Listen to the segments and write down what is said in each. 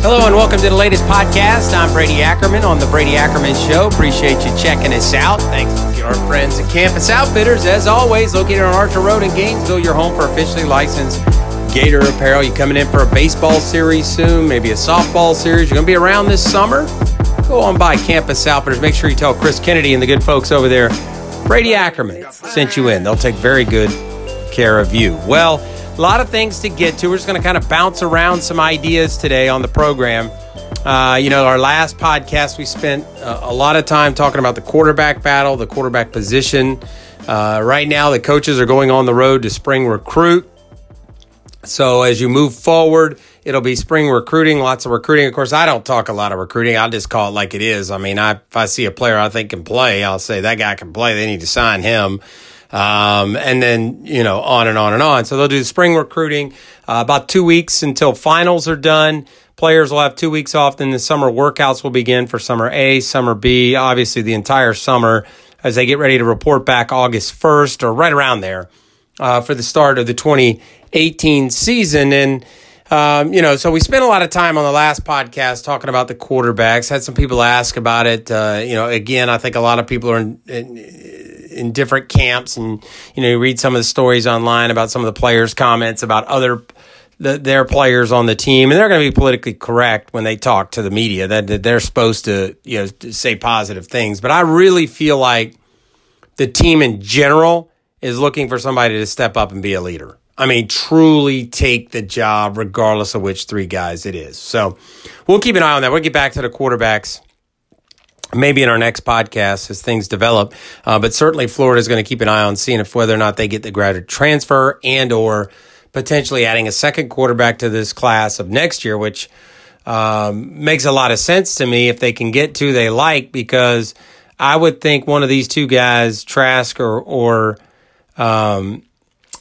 Hello and welcome to the latest podcast. I'm Brady Ackerman on the Brady Ackerman Show. Appreciate you checking us out. Thanks to our friends at Campus Outfitters. As always, located on Archer Road in Gainesville, your home for officially licensed Gator apparel. You coming in for a baseball series soon, maybe a softball series. You're going to be around this summer. Go on by Campus Outfitters. Make sure you tell Chris Kennedy and the good folks over there, Brady Ackerman sent you in. They'll take very good care of you. Well, a lot of things to get to. We're just going to kind of bounce around some ideas today on the program. Uh, you know, our last podcast, we spent a, a, lot of time talking about the quarterback battle, the quarterback position. Uh, right now, the coaches are going on the road to spring recruit. So as you move forward, it'll be spring recruiting, lots of recruiting. Of course, I don't talk a lot of recruiting. I'll just call it like it is. I mean, I, if I see a player I think can play, I'll say that guy can play. They need to sign him. Um, and then, you know, on and on and on. So they'll do spring recruiting, uh, about two weeks until finals are done. Players will have two weeks off. Then the summer workouts will begin for summer A, summer B, obviously the entire summer as they get ready to report back August 1st or right around there, uh, for the start of the 2018 season. And, um, you know, so we spent a lot of time on the last podcast talking about the quarterbacks. Had some people ask about it. Uh, you know, again, I think a lot of people are in, in, in, different camps, and you know, you read some of the stories online about some of the players' comments about other the, their players on the team, and they're going to be politically correct when they talk to the media. That, that they're supposed to, you know, to say positive things. But I really feel like the team in general is looking for somebody to step up and be a leader. I mean, truly take the job regardless of which three guys it is. So we'll keep an eye on that. We'll get back to the quarterbacks maybe in our next podcast as things develop. Uh, but certainly Florida is going to keep an eye on seeing if whether or not they get the graduate transfer and or potentially adding a second quarterback to this class of next year, which um, makes a lot of sense to me if they can get to they like because I would think one of these two guys, Trask or or um,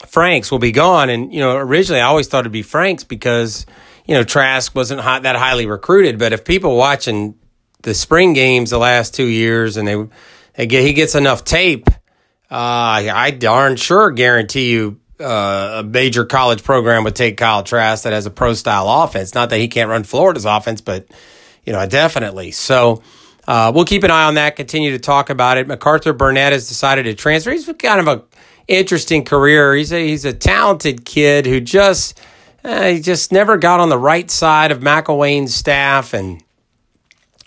Franks will be gone. And, you know, originally I always thought it'd be Franks because, you know, Trask wasn't that highly recruited. But if people watching the spring games the last two years and they, they get, he gets enough tape, uh, I darn sure guarantee you uh, a major college program would take Kyle Trask that has a pro style offense. Not that he can't run Florida's offense, but, you know, definitely. So, uh, we'll keep an eye on that, continue to talk about it. MacArthur Burnett has decided to transfer. He's kind of a interesting career. He's a, he's a talented kid who just uh, he just never got on the right side of McElwain's staff and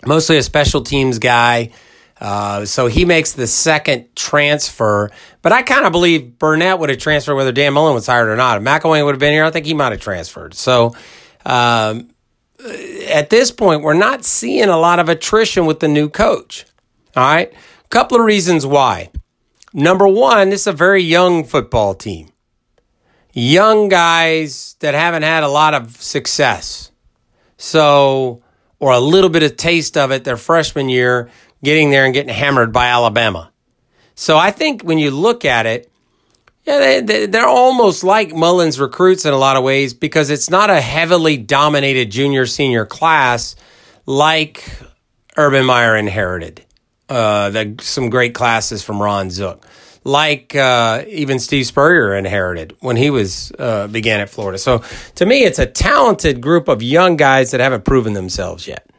mostly a special teams guy. Uh, so he makes the second transfer. But I kind of believe Burnett would have transferred whether Dan Mullen was hired or not. If McElwain would have been here, I think he might have transferred. So um, at this point, we're not seeing a lot of attrition with the new coach. All right. A couple of reasons why. Number one, this is a very young football team. Young guys that haven't had a lot of success. So, or a little bit of taste of it their freshman year, getting there and getting hammered by Alabama. So I think when you look at it, yeah, they, they're almost like Mullen's recruits in a lot of ways because it's not a heavily dominated junior senior class like Urban Meyer inherited uh, the, some great classes from Ron Zook, like uh, even Steve Spurrier inherited when he was uh, began at Florida. So to me, it's a talented group of young guys that haven't proven themselves yet,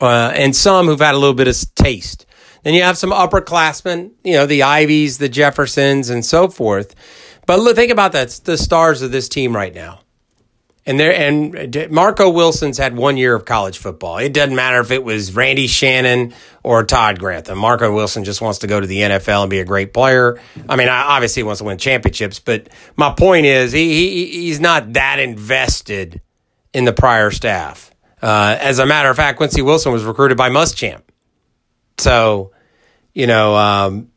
uh, and some who've had a little bit of taste. Then you have some upperclassmen, you know, the Iveys, the Jeffersons, and so forth. But look, think about that, the stars of this team right now. And there and Marco Wilson's had one year of college football. It doesn't matter if it was Randy Shannon or Todd Grantham. Marco Wilson just wants to go to the NFL and be a great player. I mean, obviously he wants to win championships, but my point is he, he he's not that invested in the prior staff. Uh, as a matter of fact, Quincy Wilson was recruited by Muschamp. So, you know, um,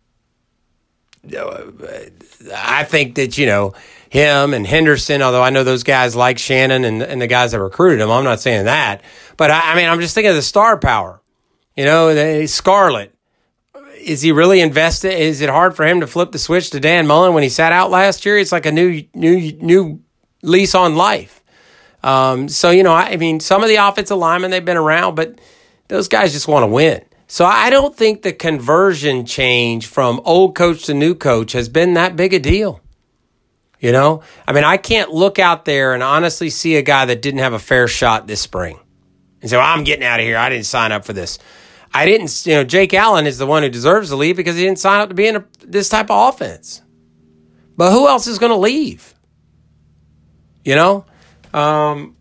I think that you know him and Henderson, although I know those guys like Shannon and, and the guys that recruited him. I'm not saying that. But I, I mean, I'm just thinking of the star power. You know, the, Scarlett. Is he really invested? Is it hard for him to flip the switch to Dan Mullen when he sat out last year? It's like a new, new, new lease on life. Um, so, you know, I, I mean, some of the offensive linemen, they've been around, but those guys just want to win. So I don't think the conversion change from old coach to new coach has been that big a deal. You know, I mean, I can't look out there and honestly see a guy that didn't have a fair shot this spring. and say, well, I'm getting out of here. I didn't sign up for this. I didn't, you know, Jake Allen is the one who deserves to leave because he didn't sign up to be in a, this type of offense. But who else is going to leave? You know? Um,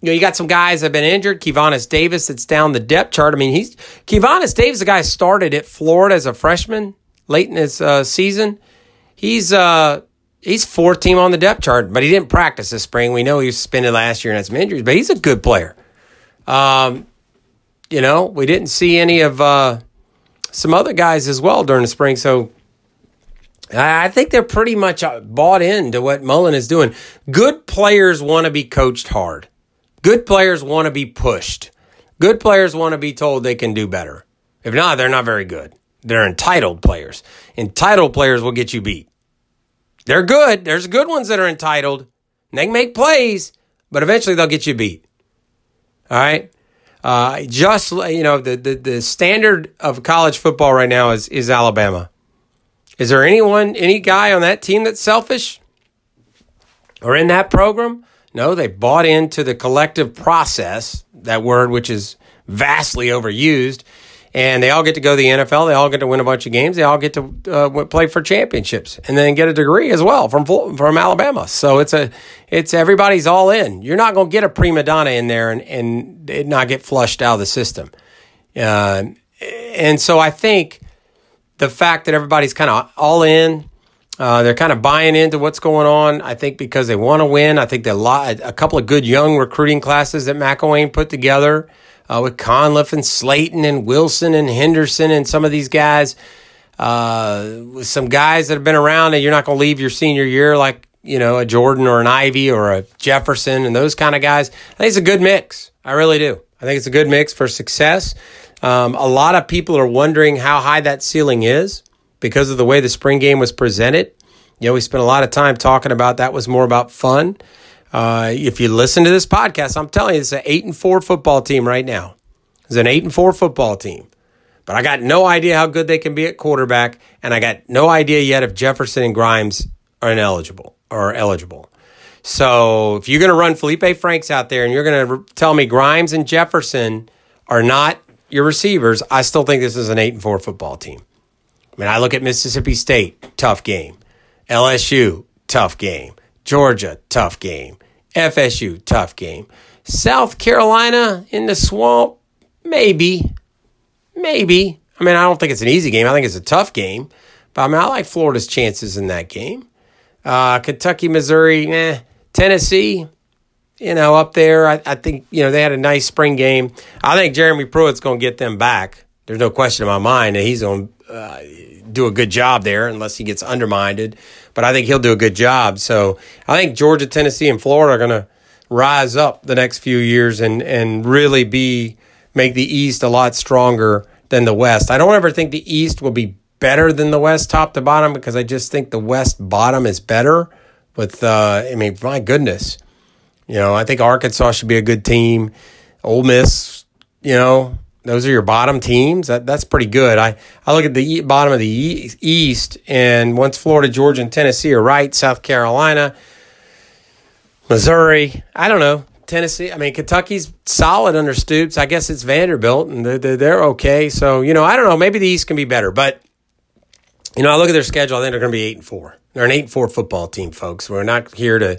you know, you got some guys that have been injured. Kevonis Davis that's down the depth chart. I mean, he's Kevonis Davis, the guy started at Florida as a freshman late in his uh, season. He's uh, he's fourth team on the depth chart, but he didn't practice this spring. We know he was suspended last year and had some injuries, but he's a good player. Um, you know, we didn't see any of uh, some other guys as well during the spring, so I think they're pretty much uh, bought into what Mullen is doing. Good players want to be coached hard. Good players want to be pushed. Good players want to be told they can do better. If not, they're not very good. They're entitled players. Entitled players will get you beat. They're good. There's good ones that are entitled. They can make plays, but eventually they'll get you beat. All right. Uh, just you know, the, the the standard of college football right now is is Alabama. Is there anyone, any guy on that team that's selfish or in that program? No, they bought into the collective process, that word which is vastly overused, and they all get to go to the NFL. They all get to win a bunch of games. They all get to uh, play for championships and then get a degree as well from from Alabama. So it's a it's everybody's all in. You're not going to get a prima donna in there and and not get flushed out of the system. Uh, and so I think the fact that everybody's kind of all in uh, they're kind of buying into what's going on. I think because they want to win. I think they lot a couple of good young recruiting classes that McElwain put together uh, with Conliff and Slayton and Wilson and Henderson and some of these guys. Uh, with some guys that have been around and you're not going to leave your senior year like you know a Jordan or an Ivey or a Jefferson and those kind of guys. I think it's a good mix. I really do. I think it's a good mix for success. Um, a lot of people are wondering how high that ceiling is because of the way the spring game was presented. You know, we spent a lot of time talking about that was more about fun. Uh, if you listen to this podcast, I'm telling you, it's an eight and four football team right now. It's an eight and four football team. But I got no idea how good they can be at quarterback, and I got no idea yet if Jefferson and Grimes are ineligible or eligible. So if you're going to run Feleipe Franks out there and you're going to tell me Grimes and Jefferson are not your receivers, I still think this is an eight and four football team. I mean, I look at Mississippi State, tough game. LSU, tough game. Georgia, tough game. FSU, tough game. South Carolina in the swamp, maybe. Maybe. I mean, I don't think it's an easy game. I think it's a tough game. But I mean, I like Florida's chances in that game. Uh, Kentucky, Missouri, eh. Tennessee, you know, up there. I, I, think, you know, they had a nice spring game. I think Jeremy Pruitt's going to get them back. There's no question in my mind that he's going to uh, do a good job there unless he gets undermined. But I think he'll do a good job. So I think Georgia, Tennessee, and Florida are going to rise up the next few years and, and really be make the East a lot stronger than the West. I don't ever think the East will be better than the West top to bottom because I just think the West bottom is better. With uh, I mean, my goodness, you know, I think Arkansas should be a good team. Ole Miss, you know, those are your bottom teams. That that's pretty good. I, I look at the bottom of the East, and once Florida, Georgia, and Tennessee are right, South Carolina, Missouri, I don't know. Tennessee, I mean, Kentucky's solid under Stoops. I guess it's Vanderbilt, and they're, they're okay. So, you know, I don't know. Maybe the East can be better. But, you know, I look at their schedule, I think they're going to be 8 and 4. They're an 8 and 4 football team, folks. We're not here to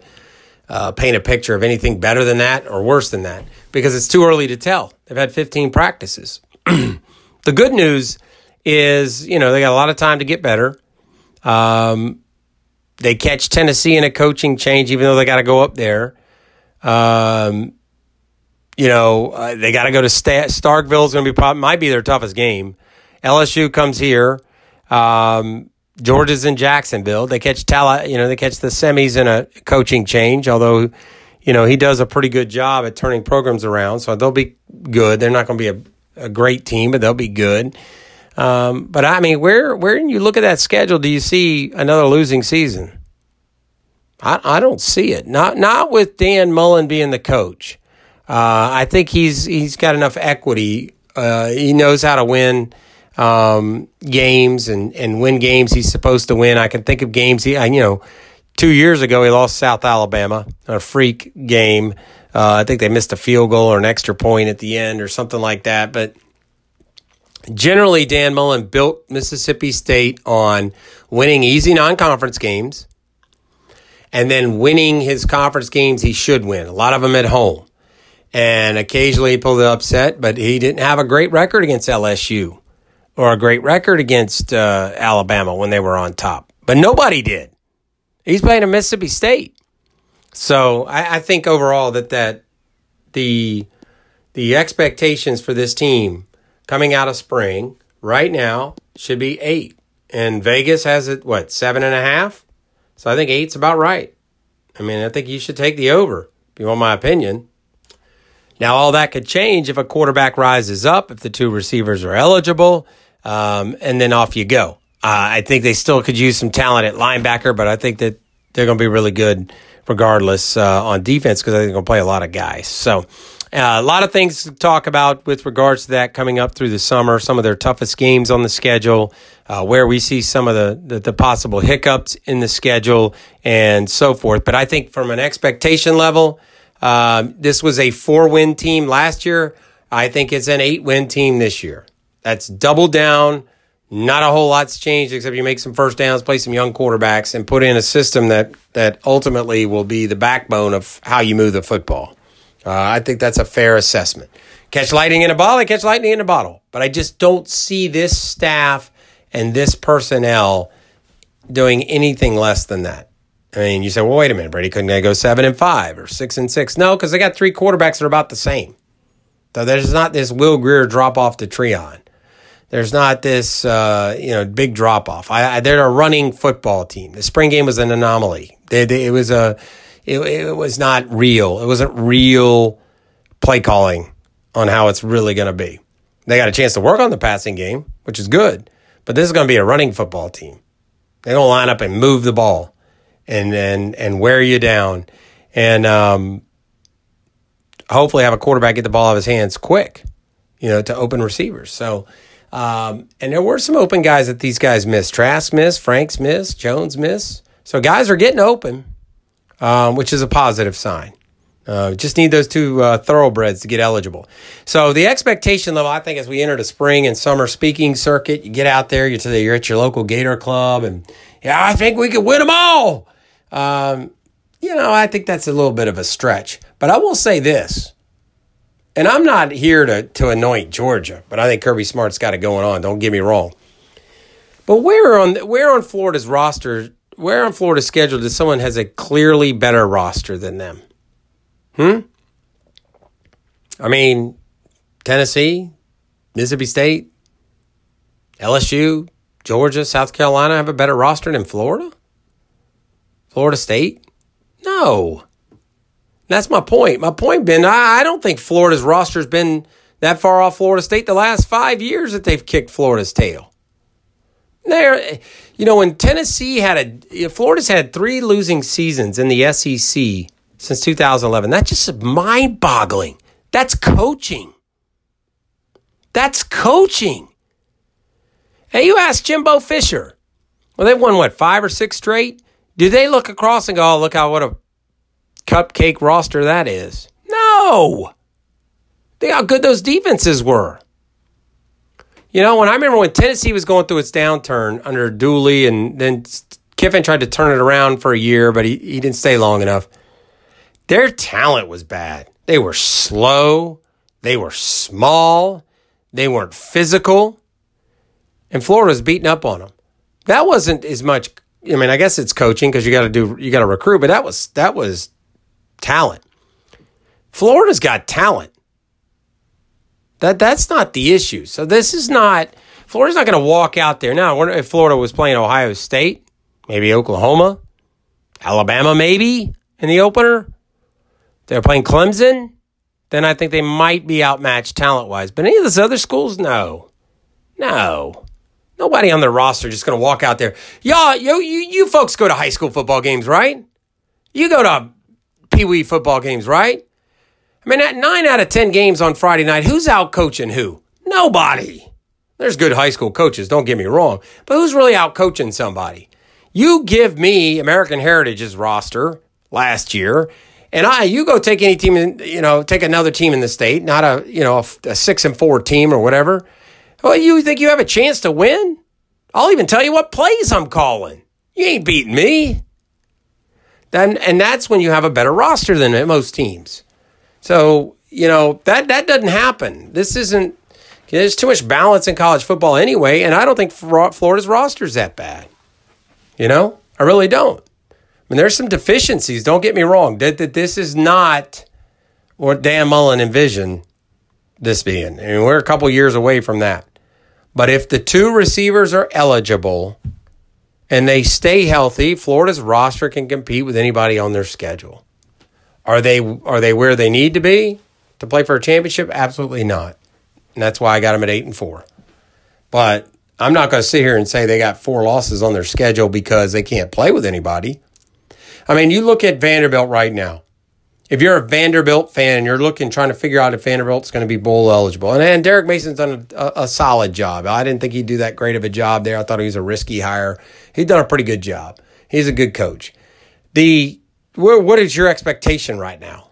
uh, paint a picture of anything better than that or worse than that because it's too early to tell. They've had 15 practices. the good news is, you know, they got a lot of time to get better. Um, they catch Tennessee in a coaching change, even though they got to go up there. Um, you know, uh, they got to go to St- Starkville. Is going to be probably might be their toughest game. LSU comes here. Um, Georgia's in Jacksonville. They catch Tala, you know, they catch the semis in a coaching change, although, you know, he does a pretty good job at turning programs around. So they'll be good. They're not going to be a, a great team, but they'll be good. Um, but I mean, where where you look at that schedule, do you see another losing season? I, I don't see it. Not not with Dan Mullen being the coach. Uh, I think he's he's got enough equity. Uh, he knows how to win um, games and, and win games he's supposed to win. I can think of games he, I, you know, two years ago he lost South Alabama, a freak game. Uh, I think they missed a field goal or an extra point at the end or something like that. But generally, Dan Mullen built Mississippi State on winning easy non conference games and then winning his conference games he should win, a lot of them at home. And occasionally he pulled the upset, but he didn't have a great record against LSU or a great record against uh, Alabama when they were on top. But nobody did. He's playing at Mississippi State. So I, I think overall that that the the expectations for this team coming out of spring right now should be eight. And Vegas has it what, seven and a half? So I think eight's about right. I mean, I think you should take the over, if you want my opinion. Now, all that could change if a quarterback rises up, if the two receivers are eligible, um, and then off you go. Uh, I think they still could use some talent at linebacker, but I think that they're going to be really good regardless uh, on defense because I think they're going to play a lot of guys. So, uh, a lot of things to talk about with regards to that coming up through the summer, some of their toughest games on the schedule, uh, where we see some of the, the, the, possible hiccups in the schedule, and so forth. But I think from an expectation level, um, this was a four win team last year. I think it's an eight win team this year. That's double down. Not a whole lot's changed except you make some first downs, play some young quarterbacks, and put in a system that that ultimately will be the backbone of how you move the football. Uh, I think that's a fair assessment. Catch lightning in a bottle, catch lightning in a bottle. But I just don't see this staff and this personnel doing anything less than that. I mean, you say, well, wait a minute, Brady, couldn't they go seven and five or six and six? No, because they got three quarterbacks that are about the same. So there's not this Will Grier drop off to Treon. There's not this uh, you know big drop off. I, I, they're a running football team. The spring game was an anomaly. They, they, it was a it, it was not real. It wasn't real play calling on how it's really going to be. They got a chance to work on the passing game, which is good, but this is going to be a running football team. They're going to line up and move the ball and and and wear you down, and um, hopefully have a quarterback get the ball out of his hands quick, you know, to open receivers. So. Um, and there were some open guys that these guys missed. Trask missed, Franks missed, Jones missed. So guys are getting open um, which is a positive sign. Uh, just need those two uh, thoroughbreds to get eligible. So the expectation level, I think, as we enter the spring and summer speaking circuit, you get out there, you're, the, you're at your local Gator club, and yeah, I think we could win them all. Um, you know, I think that's a little bit of a stretch. But I will say this, and I'm not here to, to anoint Georgia, but I think Kirby Smart's got it going on. Don't get me wrong. But where on where on Florida's roster where on Florida's schedule does someone has a clearly better roster than them? Hmm? I mean, Tennessee, Mississippi State, LSU, Georgia, South Carolina have a better roster than Florida? Florida State? No. That's my point. My point, Ben, I, I don't think Florida's roster's been that far off Florida State the last five years that they've kicked Florida's tail. There, you know, when Tennessee had a, Florida's had three losing seasons in the SEC since 2011. That's just mind boggling. That's coaching. That's coaching. Hey, you ask Jimbo Fisher. Well, they've won what, five or six straight? Do they look across and go, oh, look how what a cupcake roster that is? No. Think how good those defenses were. You know, when I remember when Tennessee was going through its downturn under Dooley, and then Kiffin tried to turn it around for a year, but he, he didn't stay long enough. Their talent was bad. They were slow, they were small, they weren't physical, and Florida was beating up on them. That wasn't as much. I mean, I guess it's coaching because you got to do you got to recruit, but that was that was talent. Florida's got talent. That that's not the issue. So this is not Florida's not going to walk out there now. If Florida was playing Ohio State, maybe Oklahoma, Alabama, maybe in the opener, they're playing Clemson. Then I think they might be outmatched talent wise. But any of those other schools, no, no. Nobody on their roster just going to walk out there. Y'all, you, you, you folks go to high school football games, right? You go to pee wee football games, right? I mean, at nine out of 10 games on Friday night, who's out coaching who? Nobody. There's good high school coaches, don't get me wrong, but who's really out coaching somebody? You give me American Heritage's roster last year, And I, you go take any team, in, you know, take another team in the state, not a, you know, a, a six and four team or whatever. Well, you think you have a chance to win? I'll even tell you what plays I'm calling. You ain't beating me. Then, and that's when you have a better roster than most teams. So, you know, that, that doesn't happen. This isn't, there's too much balance in college football anyway, and I don't think Florida's roster is that bad. You know, I really don't. I mean, there's some deficiencies. Don't get me wrong. That, that this is not what Dan Mullen envisioned this being. I mean, we're a couple years away from that. But if the two receivers are eligible and they stay healthy, Florida's roster can compete with anybody on their schedule. Are they are they where they need to be to play for a championship? Absolutely not. And that's why I got them at 8 and 4. But I'm not going to sit here and say they got four losses on their schedule because they can't play with anybody. I mean, you look at Vanderbilt right now if you're a Vanderbilt fan and you're looking, trying to figure out if Vanderbilt's going to be bowl eligible, and, and Derek Mason's done a, a, solid job. I didn't think he'd do that great of a job there. I thought he was a risky hire. He's done a pretty good job. He's a good coach. The what is your expectation right now?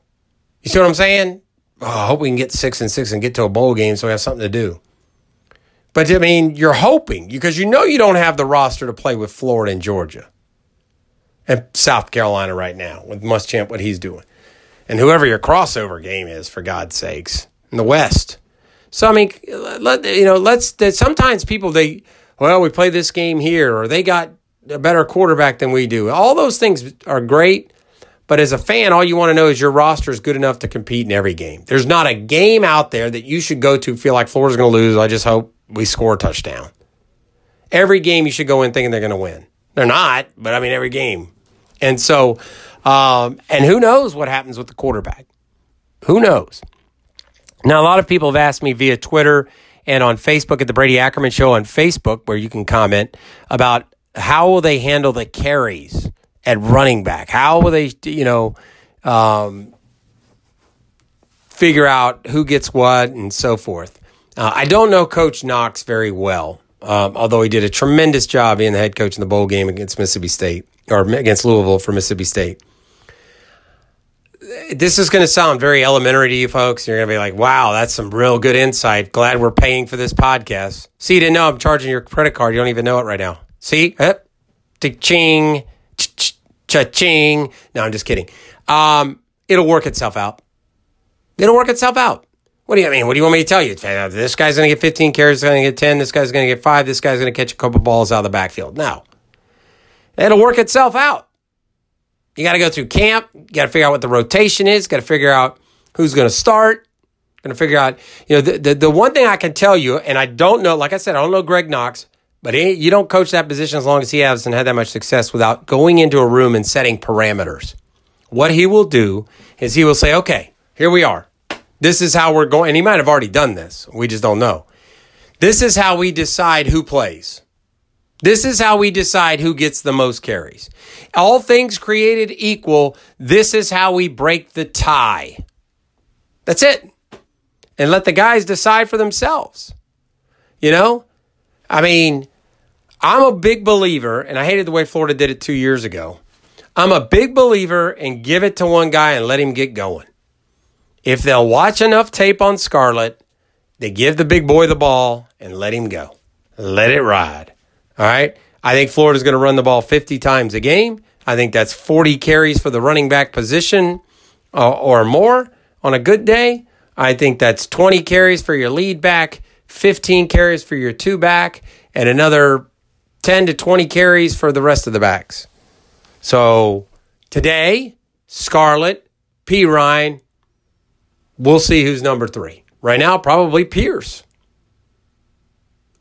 You see what I'm saying? Oh, I hope we can get six and six and get to a bowl game so we have something to do. But I mean, you're hoping because you know you don't have the roster to play with Florida and Georgia and South Carolina right now with Muschamp, what he's doing and whoever your crossover game is, for God's sakes, in the West. So I mean, let you know, let's. Sometimes people they, well, we play this game here, or they got a better quarterback than we do. All those things are great, but as a fan, all you want to know is your roster is good enough to compete in every game. There's not a game out there that you should go to feel like Florida's going to lose. I just hope we score a touchdown. Every game you should go in thinking they're going to win. They're not, but I mean every game. And so um, and who knows what happens with the quarterback? Who knows? Now, a lot of people have asked me via Twitter and on Facebook at the Brady Ackerman Show on Facebook, where you can comment about how will they handle the carries at running back? How will they, you know, um, figure out who gets what and so forth? Uh, I don't know Coach Knox very well, um, although he did a tremendous job being the head coach in the bowl game against Mississippi State or against Louisville for Mississippi State this is going to sound very elementary to you folks. You're going to be like, wow, that's some real good insight. Glad we're paying for this podcast. See, you didn't know I'm charging your credit card. You don't even know it right now. See? Yep. Ching, cha-ching. No, I'm just kidding. Um, it'll work itself out. It'll work itself out. What do you I mean? What do you want me to tell you? This guy's going to get 15 carries, going to get 10. This guy's going to get five. This guy's going to catch a couple balls out of the backfield. No. It'll work itself out. You got to go through camp. You got to figure out what the rotation is. Got to figure out who's going to start. Going to figure out, you know, the, the, the one thing I can tell you, and I don't know, like I said, I don't know Greg Knox, but he, you don't coach that position as long as he hasn't had that much success without going into a room and setting parameters. What he will do is he will say, okay, here we are. This is how we're going. And he might have already done this. We just don't know. This is how we decide who plays. This is how we decide who gets the most carries. All things created equal, this is how we break the tie. That's it. And let the guys decide for themselves. You know? I mean, I'm a big believer, and I hated the way Florida did it two years ago. I'm a big believer in give it to one guy and let him get going. If they'll watch enough tape on Scarlett, they give the big boy the ball and let him go. Let it ride. All right. I think Florida's going to run the ball 50 times a game. I think that's 40 carries for the running back position uh, or more on a good day. I think that's 20 carries for your lead back, 15 carries for your two back, and another 10 to 20 carries for the rest of the backs. So today, Scarlett, Ryan. we'll see who's number three. Right now, probably Pierce.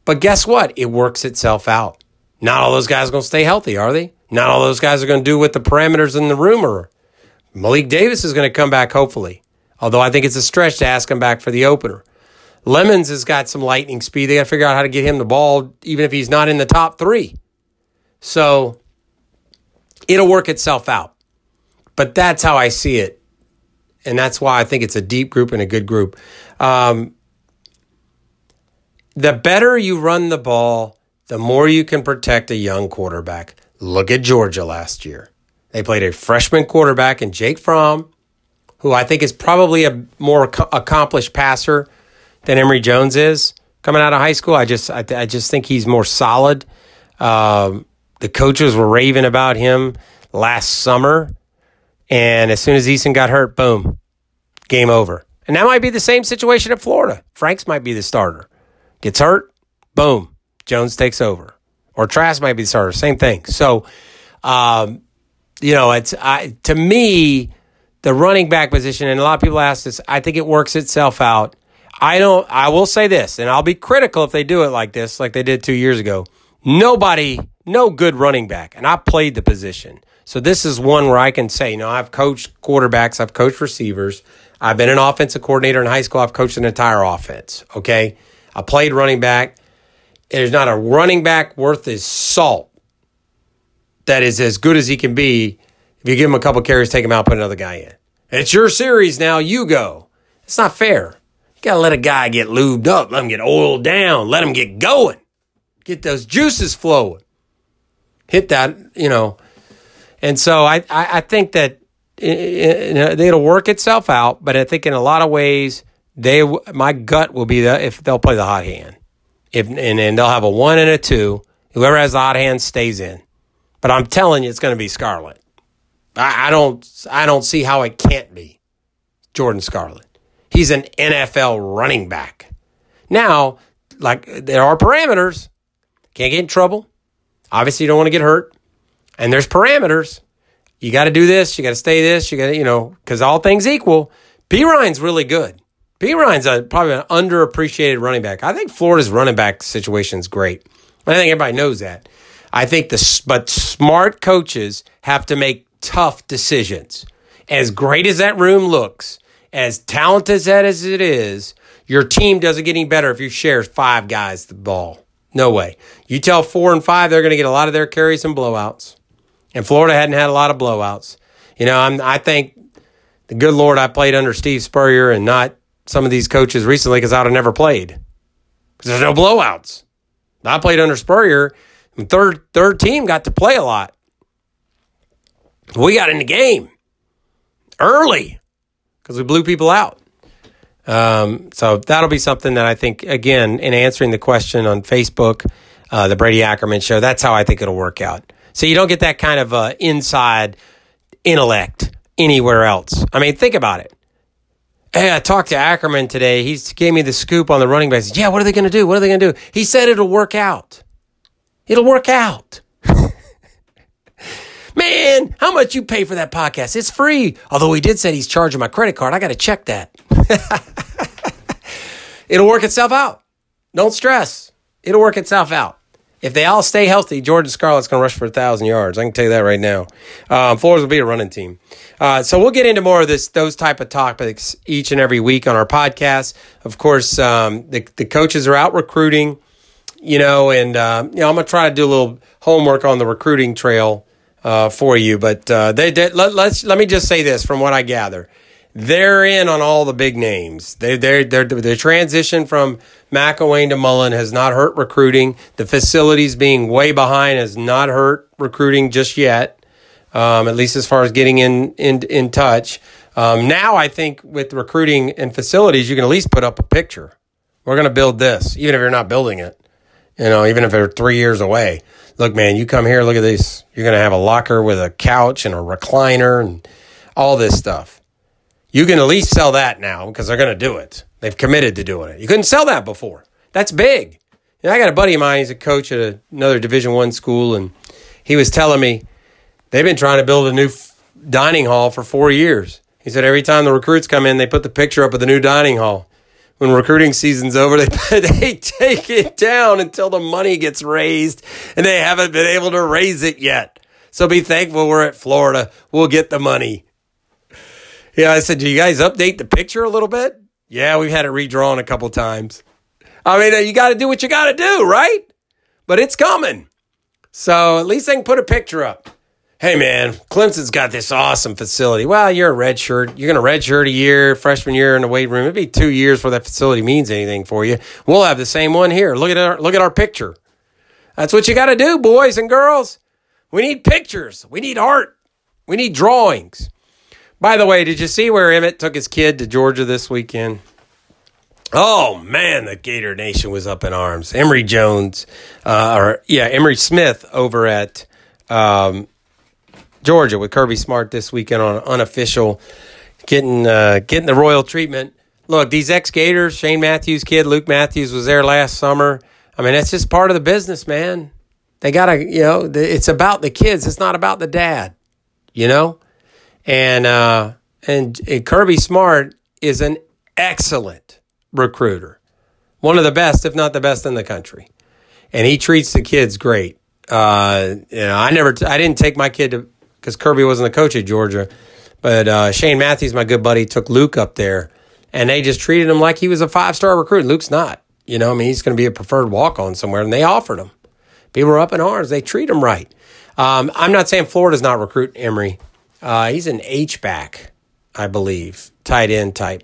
But guess what? It works itself out. Not all those guys are going to stay healthy, are they? Not all those guys are going to do what the parameters in the room are. Malik Davis is going to come back, hopefully. Although I think it's a stretch to ask him back for the opener. Lemons has got some lightning speed. They got to figure out how to get him the ball, even if he's not in the top three. So it'll work itself out. But that's how I see it. And that's why I think it's a deep group and a good group. Um, the better you run the ball, the more you can protect a young quarterback. Look at Georgia last year. They played a freshman quarterback in Jake Fromm, who I think is probably a more accomplished passer than Emory Jones is coming out of high school. I just I, I just think he's more solid. Um, the coaches were raving about him last summer, and as soon as Eason got hurt, boom, game over. And that might be the same situation at Florida. Franks might be the starter, gets hurt, boom, Jones takes over, or Trask might be the starter. Same thing. So, um, you know, it's I, to me the running back position, and a lot of people ask this. I think it works itself out. I don't. I will say this, and I'll be critical if they do it like this, like they did two years ago. Nobody, no good running back, and I played the position. So this is one where I can say, you know, I've coached quarterbacks, I've coached receivers, I've been an offensive coordinator in high school, I've coached an entire offense. Okay, I played running back. There's not a running back worth his salt that is as good as he can be. If you give him a couple carries, take him out, put another guy in. It's your series now. You go. It's not fair. You got to let a guy get lubed up, let him get oiled down, let him get going, get those juices flowing. Hit that, you know. And so I, I, I think that it, it, it'll work itself out, but I think in a lot of ways, they my gut will be that if they'll play the hot hand, if and, and they'll have a one and a two. Whoever has the hot hand stays in. But I'm telling you, it's going to be Scarlett. I, I don't I don't see how it can't be Jordan Scarlett. He's an NFL running back. Now, like there are parameters. Can't get in trouble. Obviously, you don't want to get hurt. And there's parameters. You got to do this. You got to stay this. You got to, you know, because all things equal, Perine's really good. Perine's a, probably an underappreciated running back. I think Florida's running back situation is great. I think everybody knows that. I think the but smart coaches have to make tough decisions. As great as that room looks, as talented as that as it is, your team doesn't get any better if you share five guys the ball. No way. You tell four and five, they're going to get a lot of their carries and blowouts. And Florida hadn't had a lot of blowouts. You know, I'm, I think the good Lord I played under Steve Spurrier and not some of these coaches recently because I would have never played because there's no blowouts. I played under Spurrier. Third third team got to play a lot. We got in the game early because we blew people out. Um, so that'll be something that I think, again, in answering the question on Facebook, uh, the Brady Ackerman show, that's how I think it'll work out. So you don't get that kind of uh, inside intellect anywhere else. I mean, think about it. Hey, I talked to Ackerman today. He gave me the scoop on the running backs. Yeah, what are they going to do? What are they going to do? He said it'll work out. It'll work out. Man, how much you pay for that podcast? It's free. Although he did say he's charging my credit card. I got to check that. It'll work itself out. Don't stress. It'll work itself out. If they all stay healthy, Jordan Scarlett's going to rush for a thousand yards. I can tell you that right now. Um, Flores will be a running team. Uh, so we'll get into more of this, those type of topics each and every week on our podcast. Of course, um, the the coaches are out recruiting, you know, and uh, you know I'm going to try to do a little homework on the recruiting trail uh, for you. But uh, they, they let, let's let me just say this from what I gather, they're in on all the big names. They they the transition from McElwain to Mullen has not hurt recruiting. The facilities being way behind has not hurt recruiting just yet. Um, at least as far as getting in in in touch. Um, now I think with recruiting and facilities, you can at least put up a picture. We're going to build this, even if you're not building it. You know, even if they're three years away look, man, you come here, look at this. You're going to have a locker with a couch and a recliner and all this stuff. You can at least sell that now because they're going to do it. They've committed to doing it. You couldn't sell that before. That's big. And I got a buddy of mine. He's a coach at another Division One school, and he was telling me they've been trying to build a new dining hall for four years. He said every time the recruits come in, they put the picture up of the new dining hall when recruiting season's over, they, they take it down until the money gets raised, and they haven't been able to raise it yet. So be thankful we're at Florida. We'll get the money. Yeah, I said, do you guys update the picture a little bit? Yeah, we've had it redrawn a couple times. I mean, uh, you got to do what you got to do, right? But it's coming. So at least they can put a picture up hey man, Clemson's got this awesome facility. Well, you're a red shirt. You're going to red shirt a year, freshman year in the weight room. It'd be two years before that facility means anything for you. We'll have the same one here. Look at our look at our picture. That's what you got to do, boys and girls. We need pictures. We need art. We need drawings. By the way, did you see where Emmitt took his kid to Georgia this weekend? Oh man, the Gator Nation was up in arms. Emory Jones, uh, or yeah, Emory Smith over at um, Georgia with Kirby Smart this weekend on unofficial, getting uh, getting the royal treatment. Look, these ex Gators, Shane Matthews' kid, Luke Matthews was there last summer. I mean, that's just part of the business, man. They gotta, you know, it's about the kids. It's not about the dad, you know. And uh, and, Kirby Smart is an excellent recruiter, one of the best, if not the best in the country. And he treats the kids great. Uh, you know, I never, I didn't take my kid to because Kirby wasn't the coach at Georgia, but uh, Shane Matthews, my good buddy, took Luke up there, and they just treated him like he was a five star recruit. Luke's not. You know, I mean, he's going to be a preferred walk on somewhere, and they offered him. People were up in arms. They treat him right. Um, I'm not saying Florida's not recruit Emory. Uh, he's an H back, I believe, tight end type.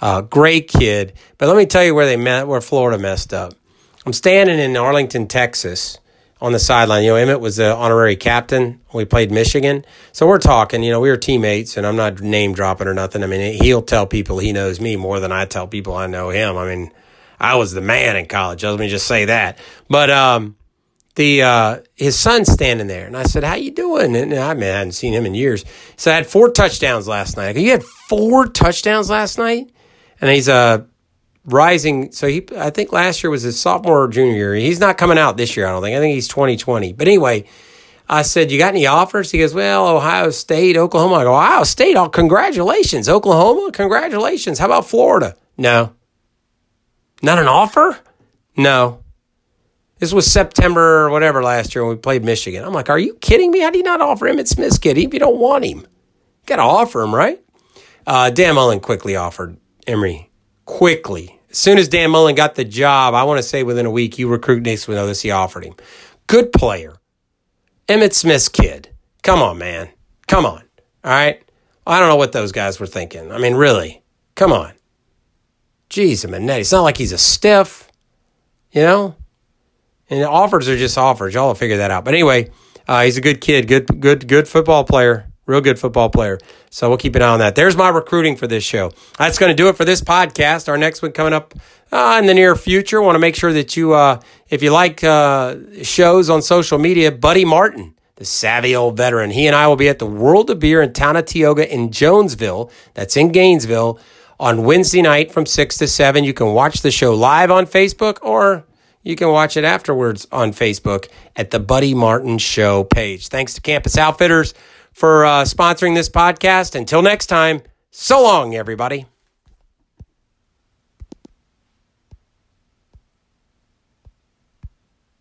Uh, great kid. But let me tell you where they met, where Florida messed up. I'm standing in Arlington, Texas, on the sideline. You know, Emmitt was the honorary captain. When we played Michigan, so we're talking. You know, we were teammates, and I'm not name dropping or nothing. I mean, he'll tell people he knows me more than I tell people I know him. I mean, I was the man in college. Let me just say that. But um, the uh, his son's standing there, and I said, "How you doing?" And I mean, I hadn't seen him in years. So I had four touchdowns last night. You had four touchdowns last night and he's a rising. So he, I think last year was his sophomore or junior year. He's not coming out this year. I don't think. I think he's twenty twenty. But anyway, I said, "You got any offers?" He goes, "Well, Ohio State, Oklahoma." I go, "Ohio State, oh, congratulations, Oklahoma, congratulations. How about Florida?" No, not an offer. No. This was September or whatever last year when we played Michigan. I'm like, are you kidding me? How do you not offer Emmitt Smith's kid if you don't want him? You got to offer him, right? Uh, Dan Mullen quickly offered Emory quickly. As soon as Dan Mullen got the job, I want to say within a week, you recruit Nick Swinolis, he offered him. Good player. Emmitt Smith's kid. Come on, man. Come on. All right. I don't know what those guys were thinking. I mean, really. Come on. Jeez, Manetti. It's not like he's a stiff, you know? And the offers are just offers. Y'all will figure that out. But anyway, uh, he's a good kid, good, good, good football player. Real good football player. So we'll keep an eye on that. There's my recruiting for this show. That's going to do it for this podcast. Our next one coming up uh, in the near future. Want to make sure that you, uh, if you like uh, shows on social media, Buddy Martin, the savvy old veteran, he and I will be at the World of Beer in Town of Tioga in Jonesville. That's in Gainesville on Wednesday night from 6 to 7. You can watch the show live on Facebook or you can watch it afterwards on Facebook at the Buddy Martin Show page. Thanks to Campus Outfitters for uh, sponsoring this podcast. Until next time, so long, everybody.